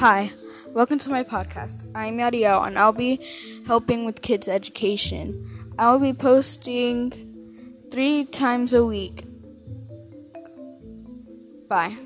Hi, welcome to my podcast. I'm Yadiel and I'll be helping with kids' education. I will be posting three times a week. Bye.